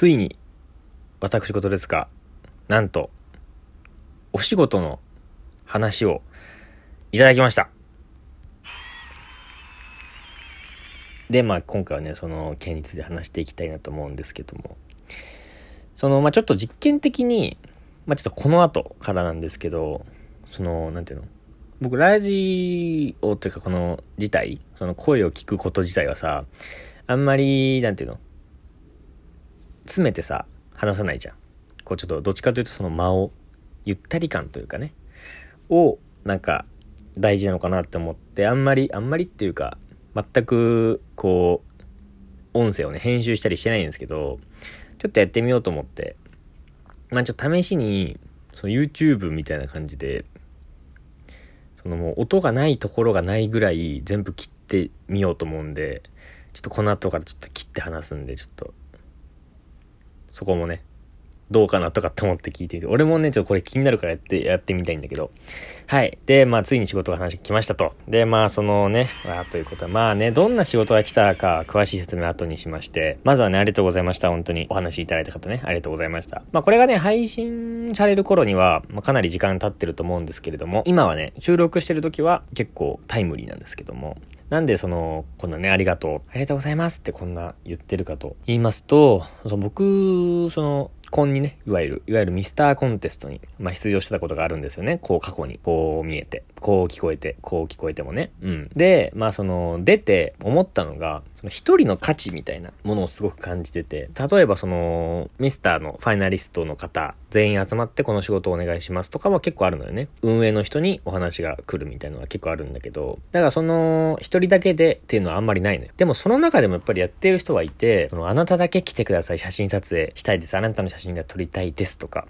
ついに、私事ですが、なんと、お仕事の話をいただきました。で、まあ今回はね、その件について話していきたいなと思うんですけども、その、まあちょっと実験的に、まあちょっとこの後からなんですけど、その、なんていうの？僕、ラジオっていうかこの自体、その声を聞くこと自体はさ、あんまり、なんていうの？詰めてさ、話さないじゃん。こうちょっとどっちかというとその間を、ゆったり感というかね、を、なんか、大事なのかなって思って、あんまり、あんまりっていうか、全くこう音声をね編集したりしてないんですけどちょっとやってみようと思ってまあちょっと試しにその YouTube みたいな感じでそのもう音がないところがないぐらい全部切ってみようと思うんでちょっとこの後からちょっと切って話すんでちょっとそこもねどうかなとかって思って聞いてみて、俺もね、ちょっとこれ気になるからやって、やってみたいんだけど。はい。で、まあ、ついに仕事が話来ましたと。で、まあ、そのね、あということは、まあね、どんな仕事が来たか、詳しい説明後にしまして、まずはね、ありがとうございました。本当に。お話いただいた方ね、ありがとうございました。まあ、これがね、配信される頃には、まあ、かなり時間経ってると思うんですけれども、今はね、収録してる時は結構タイムリーなんですけども、なんでその、こんなね、ありがとう、ありがとうございますってこんな言ってるかと言いますと、その僕、その、コンにね、いわゆる、いわゆるミスターコンテストに、まあ、出場してたことがあるんですよね。こう過去に、こう見えて、こう聞こえて、こう聞こえてもね。うん。で、まあその、出て思ったのが、その一人の価値みたいなものをすごく感じてて、例えばその、ミスターのファイナリストの方、全員集まってこの仕事をお願いしますとかは結構あるのよね。運営の人にお話が来るみたいなのは結構あるんだけど、だからその、一人だけでっていうのはあんまりないのよ。でもその中でもやっぱりやってる人はいて、その、あなただけ来てください、写真撮影したいです。あなたの写真が撮りたいですとか、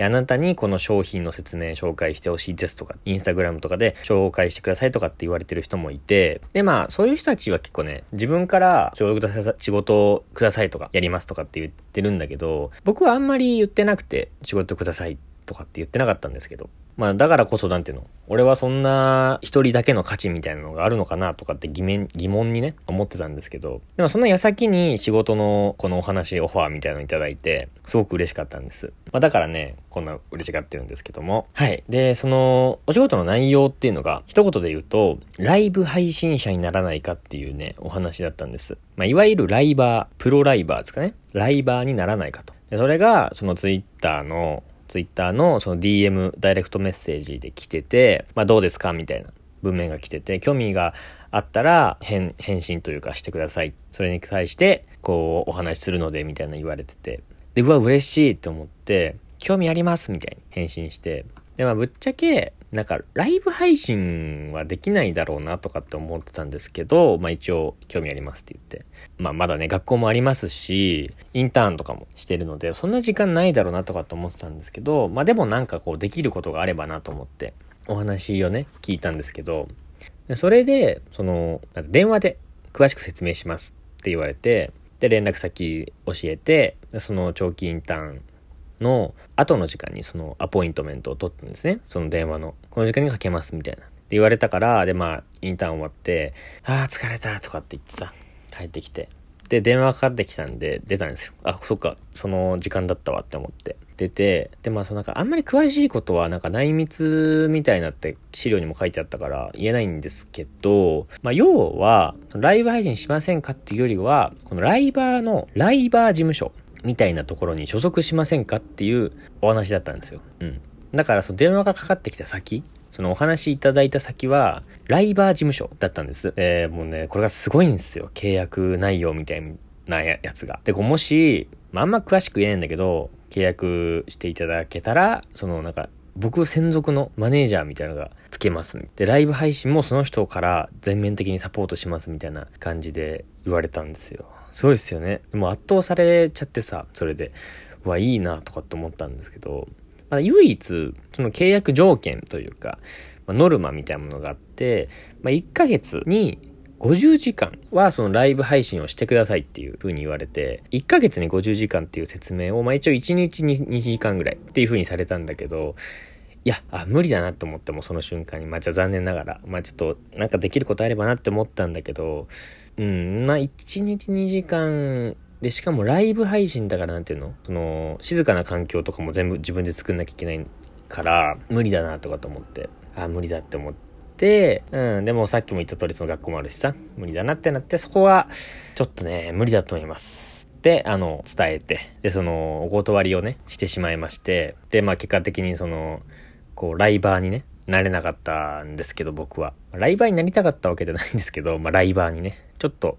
あなたにこの商品の説明紹介してほしいですとか、インスタグラムとかかで紹介してくださいとかって言われてる人もいて、でまあ、そういう人たちは結構ね、自分から仕事をくださいとか、やりますとかって言ってるんだけど、僕はあんまり言ってなくて、仕事くださいとかって言ってなかったんですけど、まあだからこそなんていうの？俺はそんな一人だけの価値みたいなのがあるのかなとかって疑問疑問にね思ってたんですけど。でもその矢先に仕事のこのお話オファーみたいなのいただいてすごく嬉しかったんです、まあ、だからねこんな嬉しがってるんですけども。はい。でそのお仕事の内容っていうのが一言で言うとライブ配信者にならないかっていうねお話だったんです。まあいわゆるライバープロライバーですかね。ライバーにならないかと。でそれがそのツイッターのツイッターのその DM、ダイレクトメッセージで来てて、まあどうですかみたいな文面が来てて、興味があったら返、信というかしてください。それに対して、こう、お話しするので、みたいな言われてて。で、うわ、嬉しいと思って、興味ありますみたいに返信して。で、まあぶっちゃけ、なんかライブ配信はできないだろうなとかって思ってたんですけど、まあ一応興味ありますって言って。まあまだね、学校もありますし、インターンとかもしてるので、そんな時間ないだろうなとかって思ってたんですけど、まあでもなんかこうできることがあればなと思ってお話をね、聞いたんですけど、それで、その、電話で詳しく説明しますって言われて、で、連絡先教えて、その長期インターンの後の時間にそのアポイントメントを取ったんですね。その電話の。この時間にかけますみたいな。って言われたから、で、まあ、インターン終わって、ああ、疲れたとかって言ってさ、帰ってきて。で、電話かかってきたんで、出たんですよ。あ、そっか、その時間だったわって思って。出て、で、まあ、そのなんか、あんまり詳しいことは、なんか内密みたいなって資料にも書いてあったから言えないんですけど、まあ、要は、ライブ配信しませんかっていうよりは、このライバーの、ライバー事務所みたいなところに所属しませんかっていうお話だったんですよ。うん。だからその電話がかかってきた先、そのお話いただいた先は、ライバー事務所だったんです。えー、もうね、これがすごいんですよ。契約内容みたいなやつが。で、こうもし、まあ、あんま詳しく言えないんだけど、契約していただけたら、そのなんか、僕専属のマネージャーみたいなのがつけます。で、ライブ配信もその人から全面的にサポートしますみたいな感じで言われたんですよ。すごいですよね。でも圧倒されちゃってさ、それで、うわ、いいなとかって思ったんですけど、まあ、唯一、その契約条件というか、まあ、ノルマみたいなものがあって、まあ、1ヶ月に50時間はそのライブ配信をしてくださいっていう風に言われて、1ヶ月に50時間っていう説明を、まあ一応1日に2時間ぐらいっていう風にされたんだけど、いや、あ、無理だなと思ってもその瞬間に、まあじゃあ残念ながら、まあちょっとなんかできることあればなって思ったんだけど、うん、まあ1日2時間で、しかもライブ配信だからなんていうの？その、静かな環境とかも全部自分で作んなきゃいけないから、無理だなとかと思って、あ、無理だって思って、うん、でもさっきも言った通りその学校もあるしさ、無理だなってなって、そこは、ちょっとね、無理だと思います。で、あの、伝えて、で、その、お断りをね、してしまいまして、で、まあ結果的にその、こう、ライバーにね、なれなかったんですけど、僕は。ライバーになりたかったわけじゃないんですけど、まあライバーにね、ちょっと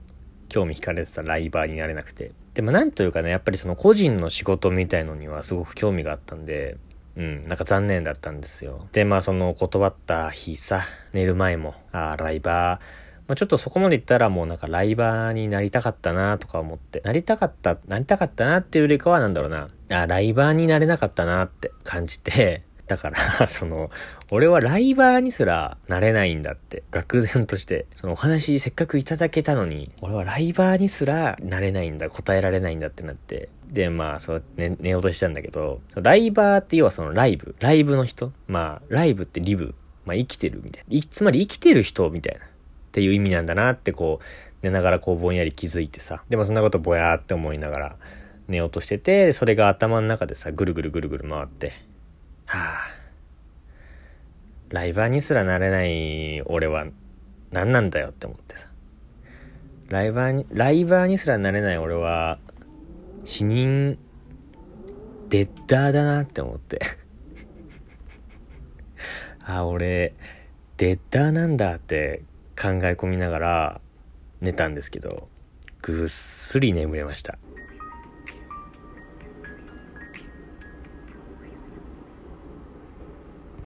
興味惹かれてたライバーになれなくて。でもなんというかね、やっぱりその個人の仕事みたいのにはすごく興味があったんで、うん、なんか残念だったんですよ。で、まあその断った日さ、寝る前も、ああ、ライバー、まあ、ちょっとそこまで言ったらもうなんかライバーになりたかったなとか思って、なりたかった、なりたかったなっていうよりかはなんだろうな、あライバーになれなかったなって感じて、だから その、俺はライバーにすらなれないんだって、愕然として、そのお話せっかくいただけたのに、俺はライバーにすらなれないんだ、答えられないんだってなって、で、まあ、そう、ね、寝ようとしたんだけど、ライバーって要はそのライブ、ライブの人。まあ、ライブってリブ、まあ生きてるみたいな。つまり生きてる人みたいな。っていう意味なんだなってこう、寝ながらこうぼんやり気づいてさ。でもそんなことぼやーって思いながら寝ようとしてて、それが頭の中でさ、ぐるぐるぐるぐる回って、はあ、ライバーにすらなれない俺は何なんだよって思ってさ。ライバーに、ライバーにすらなれない俺は、死人、デッダーだなって思って あ、俺、デッダーなんだって考え込みながら寝たんですけど、ぐっすり眠れました。